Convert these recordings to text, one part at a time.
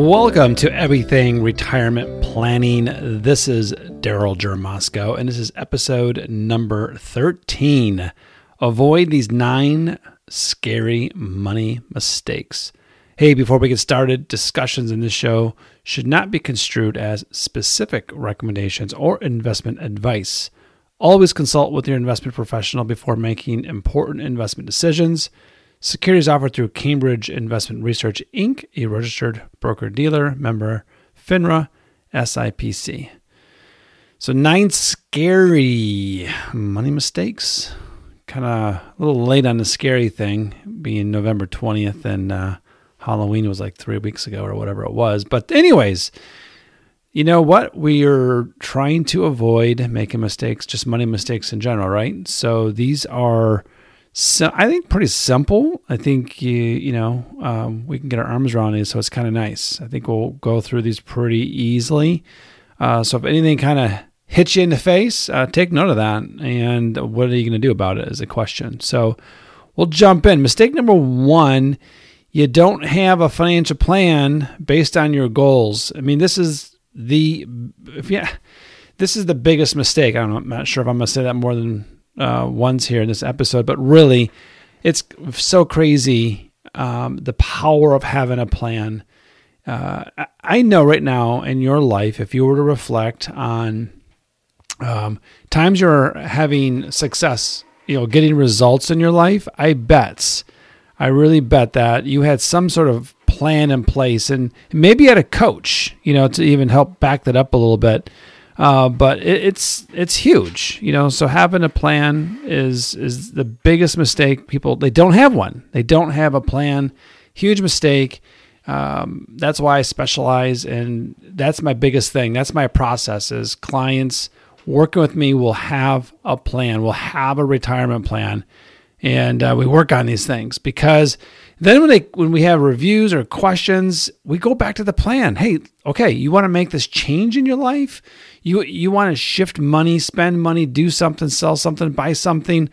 Welcome to Everything Retirement Planning. This is Daryl Jarmosco, and this is episode number 13. Avoid these nine scary money mistakes. Hey, before we get started, discussions in this show should not be construed as specific recommendations or investment advice. Always consult with your investment professional before making important investment decisions. Securities offered through Cambridge Investment Research Inc., a registered broker dealer, member FINRA, SIPC. So, nine scary money mistakes. Kind of a little late on the scary thing, being November 20th, and uh, Halloween was like three weeks ago or whatever it was. But, anyways, you know what? We are trying to avoid making mistakes, just money mistakes in general, right? So, these are so I think pretty simple. I think you you know um, we can get our arms around these, so it's kind of nice. I think we'll go through these pretty easily. Uh, so if anything kind of hits you in the face, uh, take note of that. And what are you going to do about it? Is a question. So we'll jump in. Mistake number one: you don't have a financial plan based on your goals. I mean, this is the if yeah, this is the biggest mistake. I don't know, I'm not sure if I'm going to say that more than uh, ones here in this episode, but really, it's so crazy um, the power of having a plan. Uh, I know right now in your life, if you were to reflect on um, times you're having success, you know, getting results in your life, I bet, I really bet that you had some sort of plan in place and maybe you had a coach, you know, to even help back that up a little bit. Uh, but it, it's it's huge, you know. So having a plan is is the biggest mistake. People they don't have one. They don't have a plan. Huge mistake. Um, that's why I specialize, and that's my biggest thing. That's my process. Is clients working with me will have a plan. Will have a retirement plan, and uh, we work on these things because then when they when we have reviews or questions, we go back to the plan. Hey, okay, you want to make this change in your life? You you want to shift money, spend money, do something, sell something, buy something.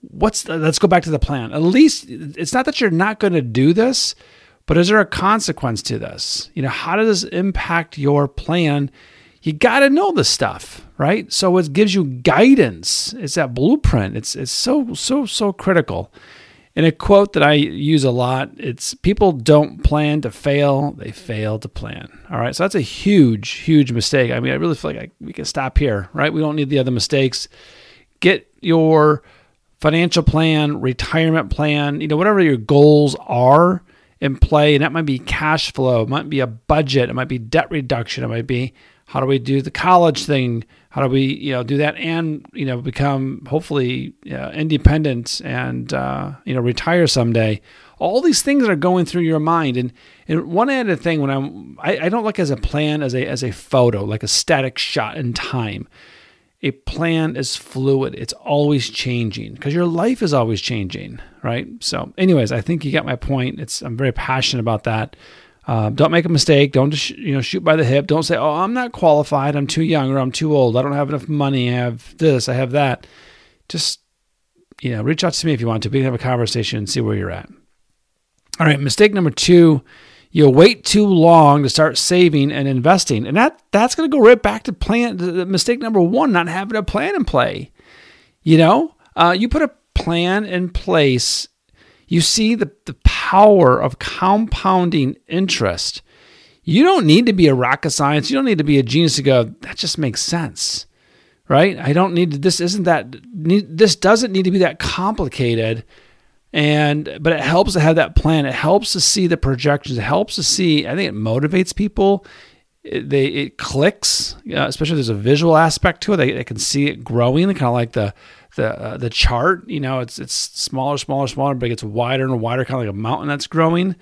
What's the, let's go back to the plan. At least it's not that you're not going to do this, but is there a consequence to this? You know, how does this impact your plan? You got to know the stuff, right? So it gives you guidance. It's that blueprint. It's it's so so so critical. And a quote that I use a lot, it's people don't plan to fail, they fail to plan. All right. So that's a huge, huge mistake. I mean, I really feel like I, we can stop here, right? We don't need the other mistakes. Get your financial plan, retirement plan, you know, whatever your goals are in play. And that might be cash flow, it might be a budget, it might be debt reduction, it might be how do we do the college thing? How do we, you know, do that and you know become hopefully uh, independent and uh, you know retire someday? All these things are going through your mind, and and one added thing when I'm, I, I don't look as a plan as a as a photo, like a static shot in time. A plan is fluid; it's always changing because your life is always changing, right? So, anyways, I think you got my point. It's I'm very passionate about that. Uh, don't make a mistake. Don't just you know shoot by the hip. Don't say, "Oh, I'm not qualified. I'm too young or I'm too old. I don't have enough money. I have this. I have that." Just you know, reach out to me if you want to. We can have a conversation and see where you're at. All right, mistake number two: you wait too long to start saving and investing, and that that's going to go right back to plan. Mistake number one: not having a plan in play. You know, uh, you put a plan in place you see the, the power of compounding interest. You don't need to be a rocket science. You don't need to be a genius to go, that just makes sense, right? I don't need to, this isn't that, this doesn't need to be that complicated. And, but it helps to have that plan. It helps to see the projections. It helps to see, I think it motivates people. It, they, it clicks, especially there's a visual aspect to it. They, they can see it growing, kind of like the, the uh, the chart. You know, it's it's smaller, smaller, smaller, but it gets wider and wider, kind of like a mountain that's growing.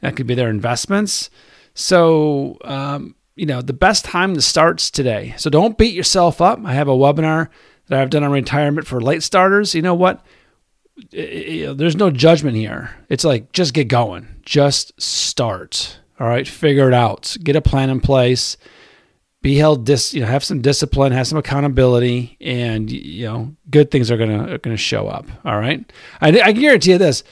That could be their investments. So, um, you know, the best time to start's today. So don't beat yourself up. I have a webinar that I've done on retirement for late starters. You know what? It, it, there's no judgment here. It's like just get going, just start. All right, figure it out. Get a plan in place be held dis you know have some discipline have some accountability and you know good things are gonna are gonna show up all right i, I guarantee you this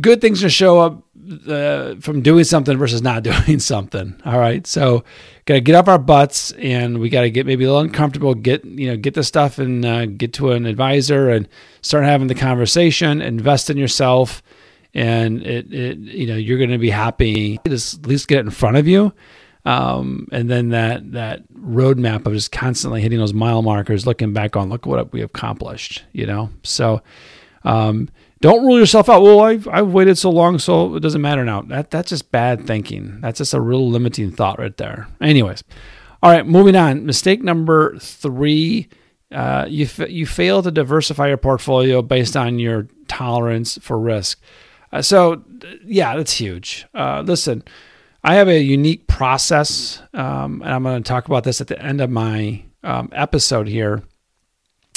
good things to show up the from doing something versus not doing something. All right, so got to get off our butts and we got to get maybe a little uncomfortable. Get you know get the stuff and uh, get to an advisor and start having the conversation. Invest in yourself, and it, it you know you're going to be happy. Just at least get it in front of you. Um, and then that that roadmap of just constantly hitting those mile markers, looking back on look what we accomplished, you know. So um, don't rule yourself out. Well, I've, I've waited so long, so it doesn't matter now. That that's just bad thinking. That's just a real limiting thought right there. Anyways, all right, moving on. Mistake number three: uh, you f- you fail to diversify your portfolio based on your tolerance for risk. Uh, so, yeah, that's huge. Uh, listen, I have a unique process, um, and I'm going to talk about this at the end of my um, episode here,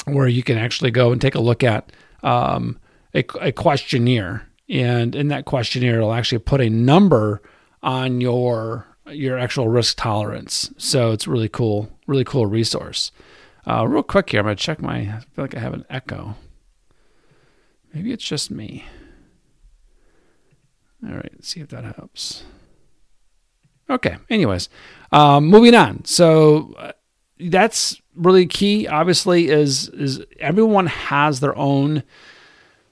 where you can actually go and take a look at. Um, a, a questionnaire, and in that questionnaire, it'll actually put a number on your your actual risk tolerance. So it's really cool, really cool resource. Uh, real quick here, I'm gonna check my. I feel like I have an echo. Maybe it's just me. All right, let's see if that helps. Okay. Anyways, um, moving on. So uh, that's really key. Obviously, is is everyone has their own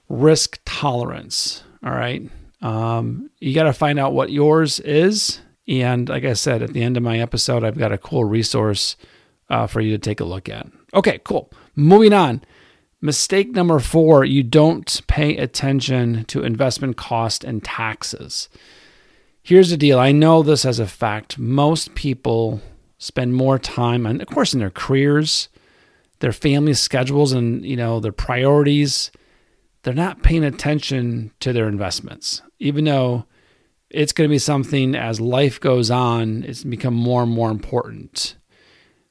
risk tolerance. All right. Um, you got to find out what yours is. And like I said, at the end of my episode, I've got a cool resource uh, for you to take a look at. Okay, cool. Moving on. Mistake number four you don't pay attention to investment cost and taxes. Here's the deal I know this as a fact. Most people spend more time, and of course, in their careers, their family schedules, and you know their priorities they're not paying attention to their investments, even though it's going to be something as life goes on, it's become more and more important.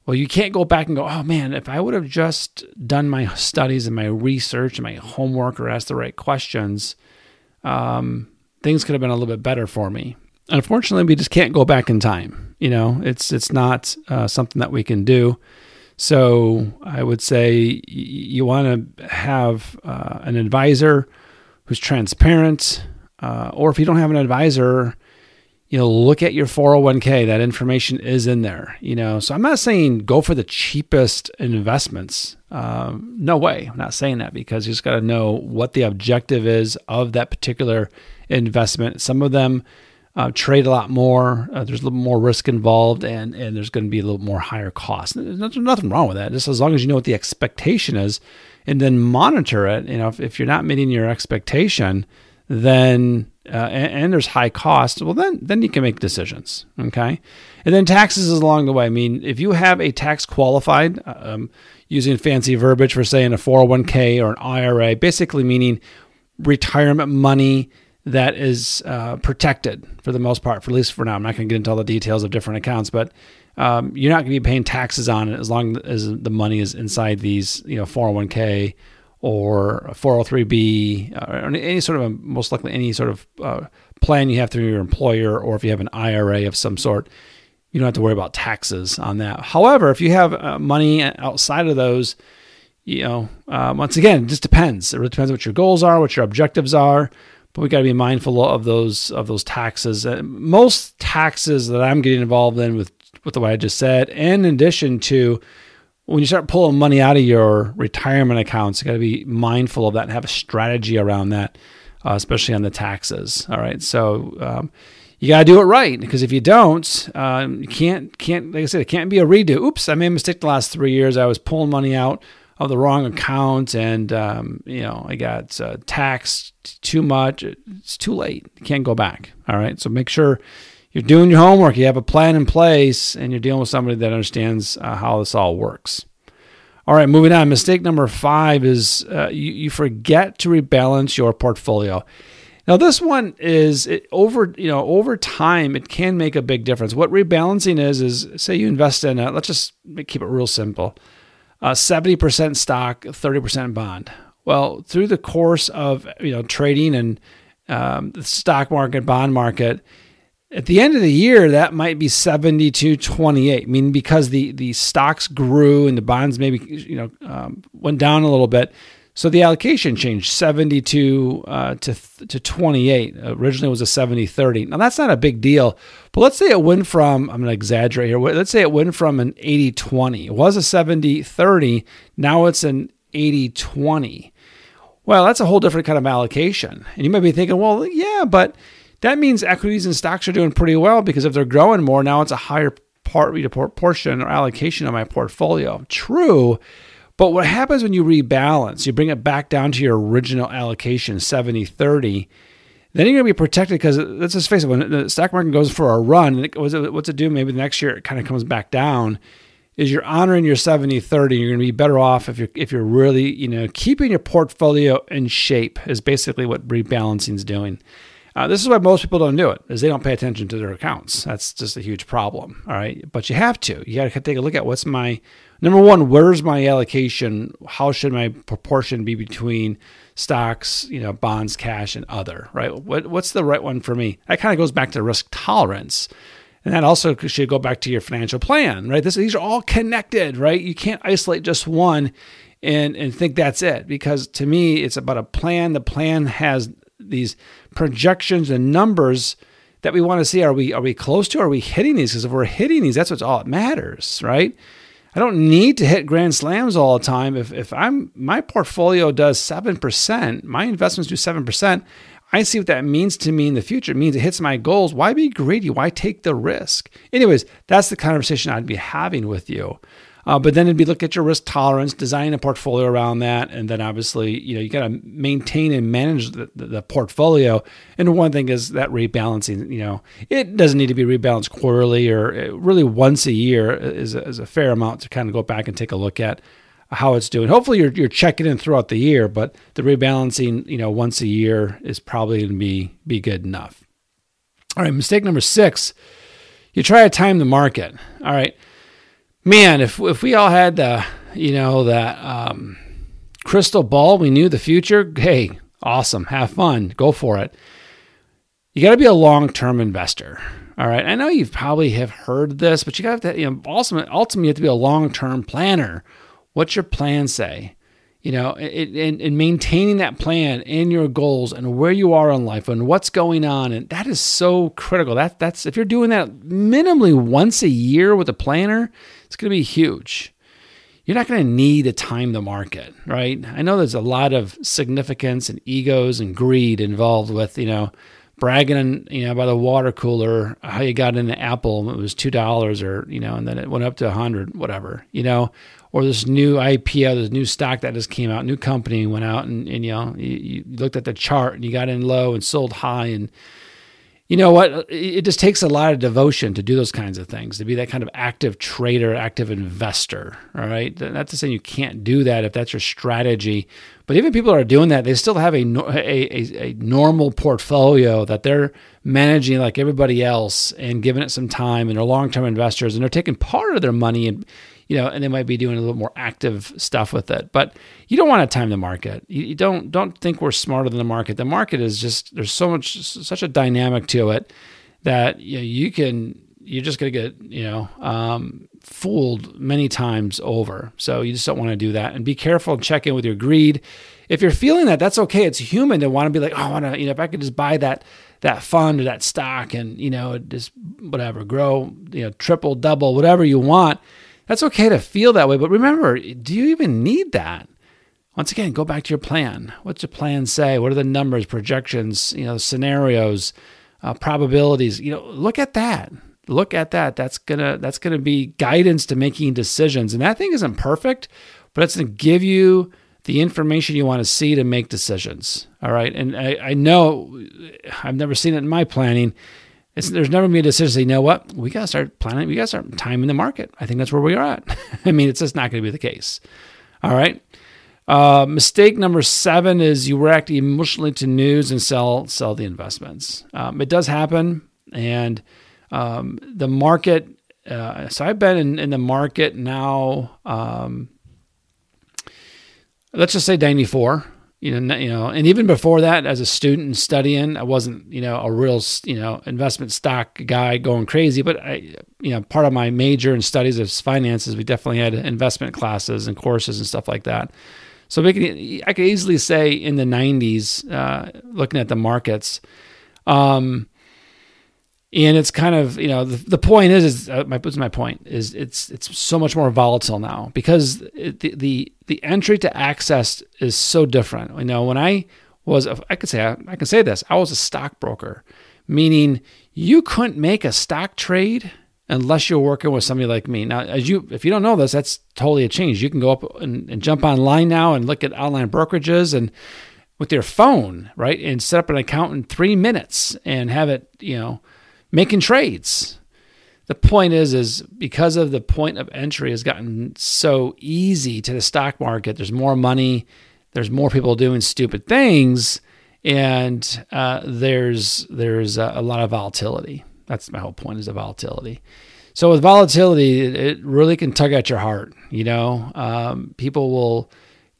Well, you can't go back and go, oh man, if I would have just done my studies and my research and my homework or asked the right questions, um, things could have been a little bit better for me. Unfortunately, we just can't go back in time. You know, it's it's not uh, something that we can do. So I would say you want to have uh, an advisor who's transparent, uh, or if you don't have an advisor, you know, look at your 401k. That information is in there. You know, so I'm not saying go for the cheapest investments. Um, no way. I'm not saying that because you just got to know what the objective is of that particular investment. Some of them uh, trade a lot more. Uh, there's a little more risk involved, and and there's going to be a little more higher cost. There's nothing wrong with that. Just as long as you know what the expectation is, and then monitor it. You know, if, if you're not meeting your expectation, then uh, and, and, there's high cost. Well, then then you can make decisions. Okay, and then taxes is along the way. I mean, if you have a tax qualified, um, using fancy verbiage for saying a 401k or an IRA, basically meaning retirement money that is uh, protected for the most part, for at least for now. I'm not going to get into all the details of different accounts, but um, you're not going to be paying taxes on it as long as the money is inside these, you know, 401k or 403b uh, or any sort of a, most likely any sort of uh, plan you have through your employer, or if you have an IRA of some sort, you don't have to worry about taxes on that. However, if you have uh, money outside of those, you know, uh, once again, it just depends. It really depends what your goals are, what your objectives are but we got to be mindful of those of those taxes. Uh, most taxes that I'm getting involved in with with the way I just said, in addition to when you start pulling money out of your retirement accounts, you got to be mindful of that and have a strategy around that, uh, especially on the taxes. All right, so. Um, you got to do it right because if you don't, um, you can't can't like I said, it can't be a redo. Oops, I made a mistake the last three years. I was pulling money out of the wrong account and um, you know i got uh, taxed too much it's too late you can't go back all right so make sure you're doing your homework you have a plan in place and you're dealing with somebody that understands uh, how this all works. All right moving on. Mistake number five is uh, you, you forget to rebalance your portfolio. Now this one is it, over you know over time it can make a big difference. What rebalancing is is say you invest in a, let's just keep it real simple uh, 70% stock, 30% bond. Well, through the course of you know trading and um, the stock market, bond market, at the end of the year, that might be 72 28. I mean, because the, the stocks grew and the bonds maybe you know um, went down a little bit. So the allocation changed 72 uh, to to 28. Originally it was a 70 30. Now that's not a big deal, but let's say it went from I'm going to exaggerate here. Let's say it went from an 80 20. It was a 70 30. Now it's an 80 20. Well, that's a whole different kind of allocation. And you might be thinking, well, yeah, but that means equities and stocks are doing pretty well because if they're growing more, now it's a higher part portion or allocation of my portfolio. True but what happens when you rebalance, you bring it back down to your original allocation, 70 30, then you're going to be protected because let's just face it, when the stock market goes for a run, it, what's it do? Maybe the next year it kind of comes back down. Is you're honoring your 70 30, you're going to be better off if you're, if you're really, you know, keeping your portfolio in shape, is basically what rebalancing is doing. Uh, this is why most people don't do it, is they don't pay attention to their accounts. That's just a huge problem. All right, but you have to. You got to take a look at what's my number one. Where's my allocation? How should my proportion be between stocks, you know, bonds, cash, and other? Right. What what's the right one for me? That kind of goes back to risk tolerance. And that also should go back to your financial plan, right? This, these are all connected, right? You can't isolate just one and and think that's it because to me it's about a plan. The plan has these projections and numbers that we want to see. Are we are we close to? Are we hitting these? Because if we're hitting these, that's what's all that matters, right? I don't need to hit grand slams all the time. If if I'm my portfolio does seven percent, my investments do seven percent. I see what that means to me in the future. It means it hits my goals. Why be greedy? Why take the risk? Anyways, that's the conversation I'd be having with you. Uh, but then it'd be look at your risk tolerance, design a portfolio around that, and then obviously you know you got to maintain and manage the, the, the, portfolio. And one thing is that rebalancing. You know, it doesn't need to be rebalanced quarterly or uh, really once a year is a, is a fair amount to kind of go back and take a look at how it's doing. Hopefully you're you're checking in throughout the year, but the rebalancing you know once a year is probably going to be be good enough. All right, mistake number six. You try to time the market. All right man, if if we all had the you know that um, crystal ball, we knew the future. Hey, awesome, have fun, go for it. You got to be a long term investor. All right, I know you probably have heard this, but you got to you know ultimately ultimately you have to be a long term planner. What's your plan say? You know, and, and maintaining that plan and your goals and where you are in life and what's going on. And that is so critical. That that's if you're doing that minimally once a year with a planner, it's going to be huge. You're not going to need to time the market, right? I know there's a lot of significance and egos and greed involved with, you know, bragging, you know, by the water cooler, how you got into Apple, it was two dollars, or you know, and then it went up to a hundred, whatever, you know, or this new IPO, this new stock that just came out, new company went out, and, and you know, you, you looked at the chart and you got in low and sold high, and you know what? It just takes a lot of devotion to do those kinds of things, to be that kind of active trader, active investor. All right. Not to say you can't do that if that's your strategy, but even people that are doing that, they still have a, a, a, normal portfolio that they're managing like everybody else and giving it some time and they're long term investors and they're taking part of their money and you know, and they might be doing a little more active stuff with it. But you don't want to time the market. You, you don't don't think we're smarter than the market. The market is just there's so much such a dynamic to it that you, know, you can you're just going to get you know um, fooled many times over. So you just don't want to do that. And be careful and check in with your greed. If you're feeling that, that's okay. It's human to want to be like, oh, I want to, you know, if I could just buy that that fund or that stock and you know just whatever grow, you know, triple, double, whatever you want that's okay to feel that way, but remember, do you even need that? Once again, go back to your plan. What's your plan say? What are the numbers, projections, you know, scenarios, uh, probabilities? You know, look at that. Look at that. That's gonna that's gonna be guidance to making decisions. And that thing isn't perfect, but it's gonna give you the information you want to see to make decisions. All right. And I, I know I've never seen it in my planning it's, there's never been a decision to say, you know what, we got to start planning, we got to start timing the market. I think that's where we are at. I mean, it's just not going to be the case. All right. Uh, mistake number seven is you react emotionally to news and sell sell the investments. Um, it does happen, and um, the market. Uh, so I've been in, in the market now. Um, let's just say ninety four you know, you know, and even before that, as a student and studying, I wasn't, you know, a real, you know, investment stock guy going crazy. But I, you know, part of my major and studies of finances, we definitely had investment classes and courses and stuff like that. So can, I could easily say in the 90s, uh, looking at the markets, um, and it's kind of you know the, the point is is uh, my my point is it's it's so much more volatile now because it, the the the entry to access is so different. You know when I was I could say I, I can say this I was a stockbroker, meaning you couldn't make a stock trade unless you're working with somebody like me. Now, as you, if you don't know this, that's totally a change. You can go up and, and, jump online now and look at online brokerages and with your phone, right, and set up an account in three minutes and have it, you know, making trades. The point is, is because of the point of entry has gotten so easy to the stock market. There's more money. There's more people doing stupid things, and uh, there's there's a, a lot of volatility. That's my whole point is the volatility. So with volatility, it really can tug at your heart. You know, um, people will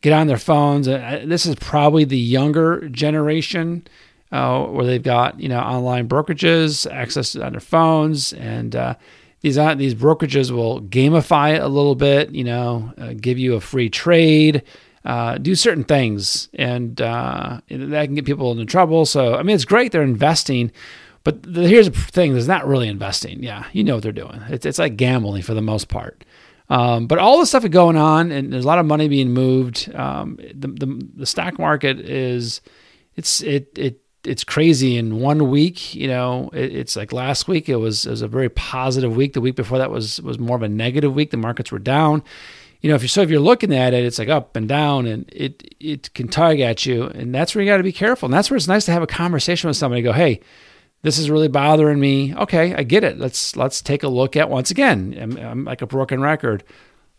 get on their phones. This is probably the younger generation uh, where they've got you know online brokerages, access on their phones, and uh, these uh, these brokerages will gamify it a little bit. You know, uh, give you a free trade, uh, do certain things, and uh, that can get people into trouble. So I mean, it's great they're investing. But the, here's the thing: there's not really investing. Yeah, you know what they're doing. It's, it's like gambling for the most part. Um, but all the stuff is going on, and there's a lot of money being moved. Um, the, the, the stock market is it's it it it's crazy in one week you know it, it's like last week it was it was a very positive week. The week before that was was more of a negative week. The markets were down. You know if you so if you're looking at it it's like up and down and it it can tug at you. And that's where you got to be careful. And that's where it's nice to have a conversation with somebody go hey this is really bothering me. Okay i get it. Let's let's take a look at once again i'm, I'm like a broken record.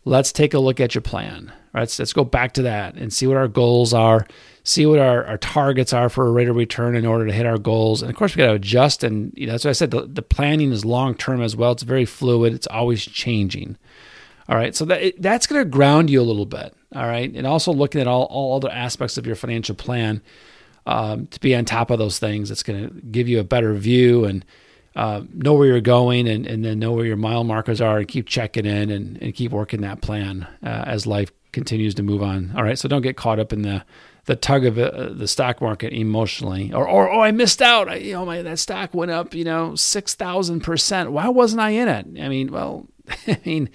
Let's take a look at your plan. Right let's, let's go back to that and see what our goals are see what our, our targets are for a rate of return in order to hit our goals. And of course, we got to adjust. And you know, that's what I said the, the planning is long term as well. It's very fluid. It's always changing. All right, so that that's going to ground you a little bit. All right, and also looking at all all other aspects of your financial plan um, to be on top of those things. It's going to give you a better view and. Uh, know where you're going and, and then know where your mile markers are and keep checking in and, and keep working that plan uh, as life continues to move on. All right. So don't get caught up in the the tug of uh, the stock market emotionally, or or oh, I missed out. I, you know, my that stock went up, you know, six thousand percent. Why wasn't I in it? I mean, well, I mean,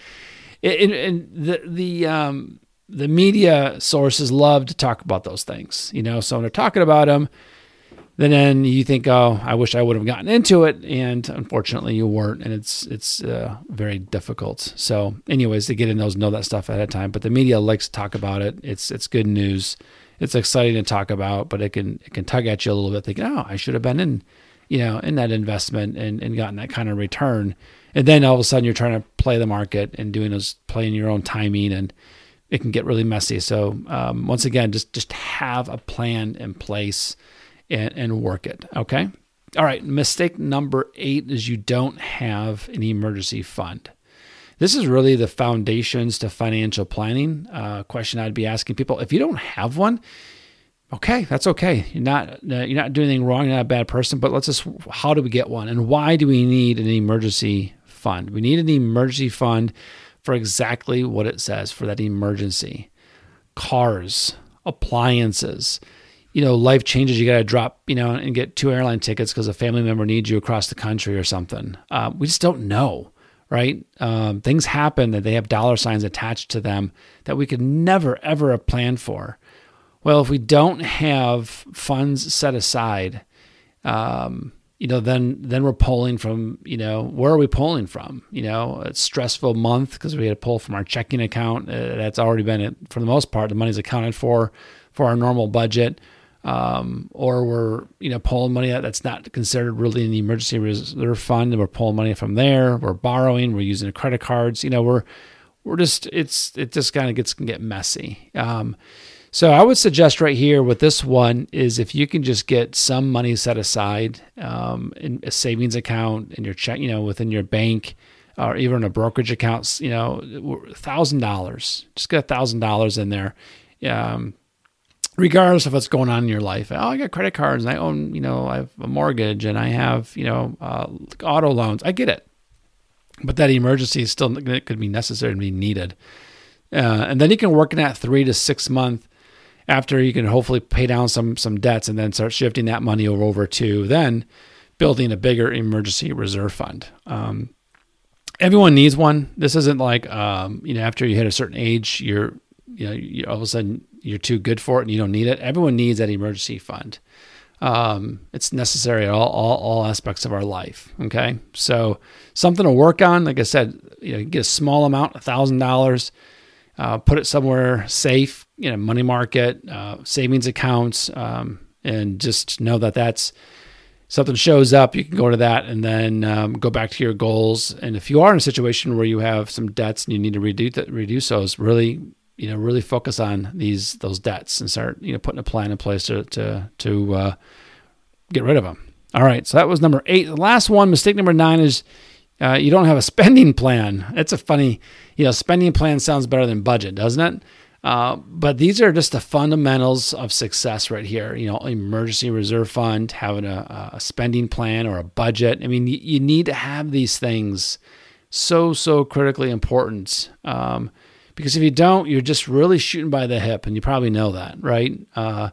and the the um, the media sources love to talk about those things, you know. So when they're talking about them, then then you think, oh, I wish I would have gotten into it, and unfortunately, you weren't, and it's it's uh, very difficult. So, anyways, to get in those, know that stuff ahead of time. But the media likes to talk about it. It's it's good news it's exciting to talk about, but it can it can tug at you a little bit, thinking, oh, I should have been in, you know, in that investment and, and gotten that kind of return. And then all of a sudden you're trying to play the market and doing those playing your own timing and it can get really messy. So um, once again, just just have a plan in place and, and work it. Okay. All right. Mistake number eight is you don't have an emergency fund. This is really the foundations to financial planning. Uh, question I'd be asking people: If you don't have one, okay, that's okay. You're not uh, you're not doing anything wrong. You're not a bad person. But let's just how do we get one, and why do we need an emergency fund? We need an emergency fund for exactly what it says for that emergency. Cars, appliances, you know, life changes. You got to drop, you know, and get two airline tickets because a family member needs you across the country or something. Uh, we just don't know right? Um, things happen that they have dollar signs attached to them that we could never, ever have planned for. Well, if we don't have funds set aside, um, you know, then then we're pulling from, you know, where are we pulling from? You know, a stressful month because we had to pull from our checking account. Uh, that's already been, for the most part, the money's accounted for for our normal budget um, or we're you know pulling money that's not considered really an emergency reserve fund, and we're pulling money from there. We're borrowing. We're using credit cards. You know, we're we're just it's it just kind of gets can get messy. Um, so I would suggest right here with this one is if you can just get some money set aside um, in a savings account in your check, you know, within your bank or even a brokerage account, you know, thousand dollars. Just get a thousand dollars in there. Um, regardless of what's going on in your life. Oh, I got credit cards and I own, you know, I have a mortgage and I have, you know, uh, auto loans. I get it. But that emergency is still it could be necessary and be needed. Uh, and then you can work in that three to six month after you can hopefully pay down some some debts and then start shifting that money over, to then building a bigger emergency reserve fund. Um, everyone needs one. This isn't like um, you know after you hit a certain age, you're you know you, all of a sudden you're too good for it and you don't need it. Everyone needs that emergency fund. Um, it's necessary at all, all all aspects of our life. Okay, so something to work on. Like I said, you know, get a small amount, a thousand dollars, uh, put it somewhere safe, you know, money market, uh, savings accounts, um, and just know that that's something shows up, you can go to that and then um, go back to your goals. And if you are in a situation where you have some debts and you need to reduce reduce those, really, you know, really focus on these those debts and start, you know, putting a plan in place to to to uh, get rid of them. All right, so that was number eight. The last one, mistake number nine, is uh, you don't have a spending plan. It's a funny, you know, spending plan sounds better than budget, doesn't it? Uh, but these are just the fundamentals of success right here. You know, emergency reserve fund, having a, a spending plan or a budget. I mean, you, you, need to have these things so, so critically important. Um, because if you don't, you're just really shooting by the hip, and you probably know that, right? Uh,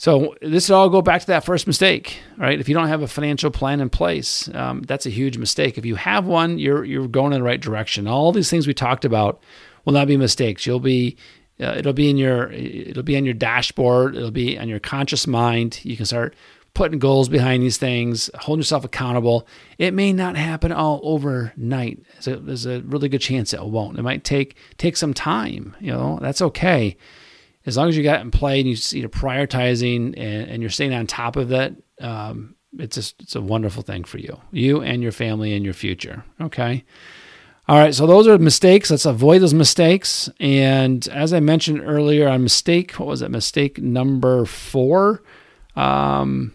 so this would all go back to that first mistake, right? If you don't have a financial plan in place, um, that's a huge mistake. If you have one, you're you're going in the right direction. All these things we talked about will not be mistakes. You'll be uh, it'll be in your it'll be on your dashboard. It'll be on your conscious mind. You can start putting goals behind these things, holding yourself accountable. It may not happen all overnight. So there's a really good chance it won't. It might take take some time. You know, that's okay. As long as you got it in play and you see you prioritizing and, and, you're staying on top of that, um, it's just it's a wonderful thing for you, you and your family and your future. Okay. All right, so those are mistakes. Let's avoid those mistakes. And as I mentioned earlier, on mistake, what was it? Mistake number four. Um,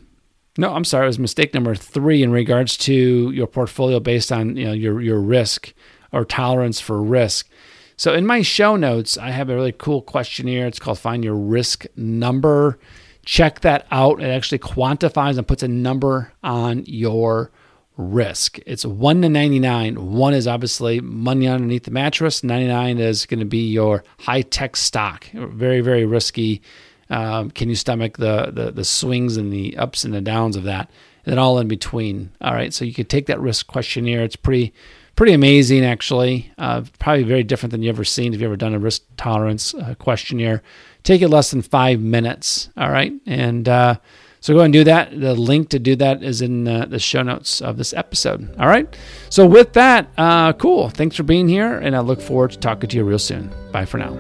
no, I'm sorry, it was mistake number three in regards to your portfolio based on you know your your risk or tolerance for risk. So in my show notes, I have a really cool questionnaire. It's called Find Your Risk Number. Check that out. It actually quantifies and puts a number on your risk. It's 1 to 99. 1 is obviously money underneath the mattress. 99 is going to be your high tech stock. Very, very risky. Um, can you stomach the, the, the swings and the ups and the downs of that? And then all in between. All right. So you could take that risk questionnaire. It's pretty pretty amazing actually. Uh, probably very different than you ever seen if you ever done a risk tolerance uh, questionnaire. Take it less than five minutes. All right. And uh, so go and do that. The link to do that is in uh, the show notes of this episode. All right. So with that, uh, cool. Thanks for being here, and I look forward to talking to you real soon. Bye for now.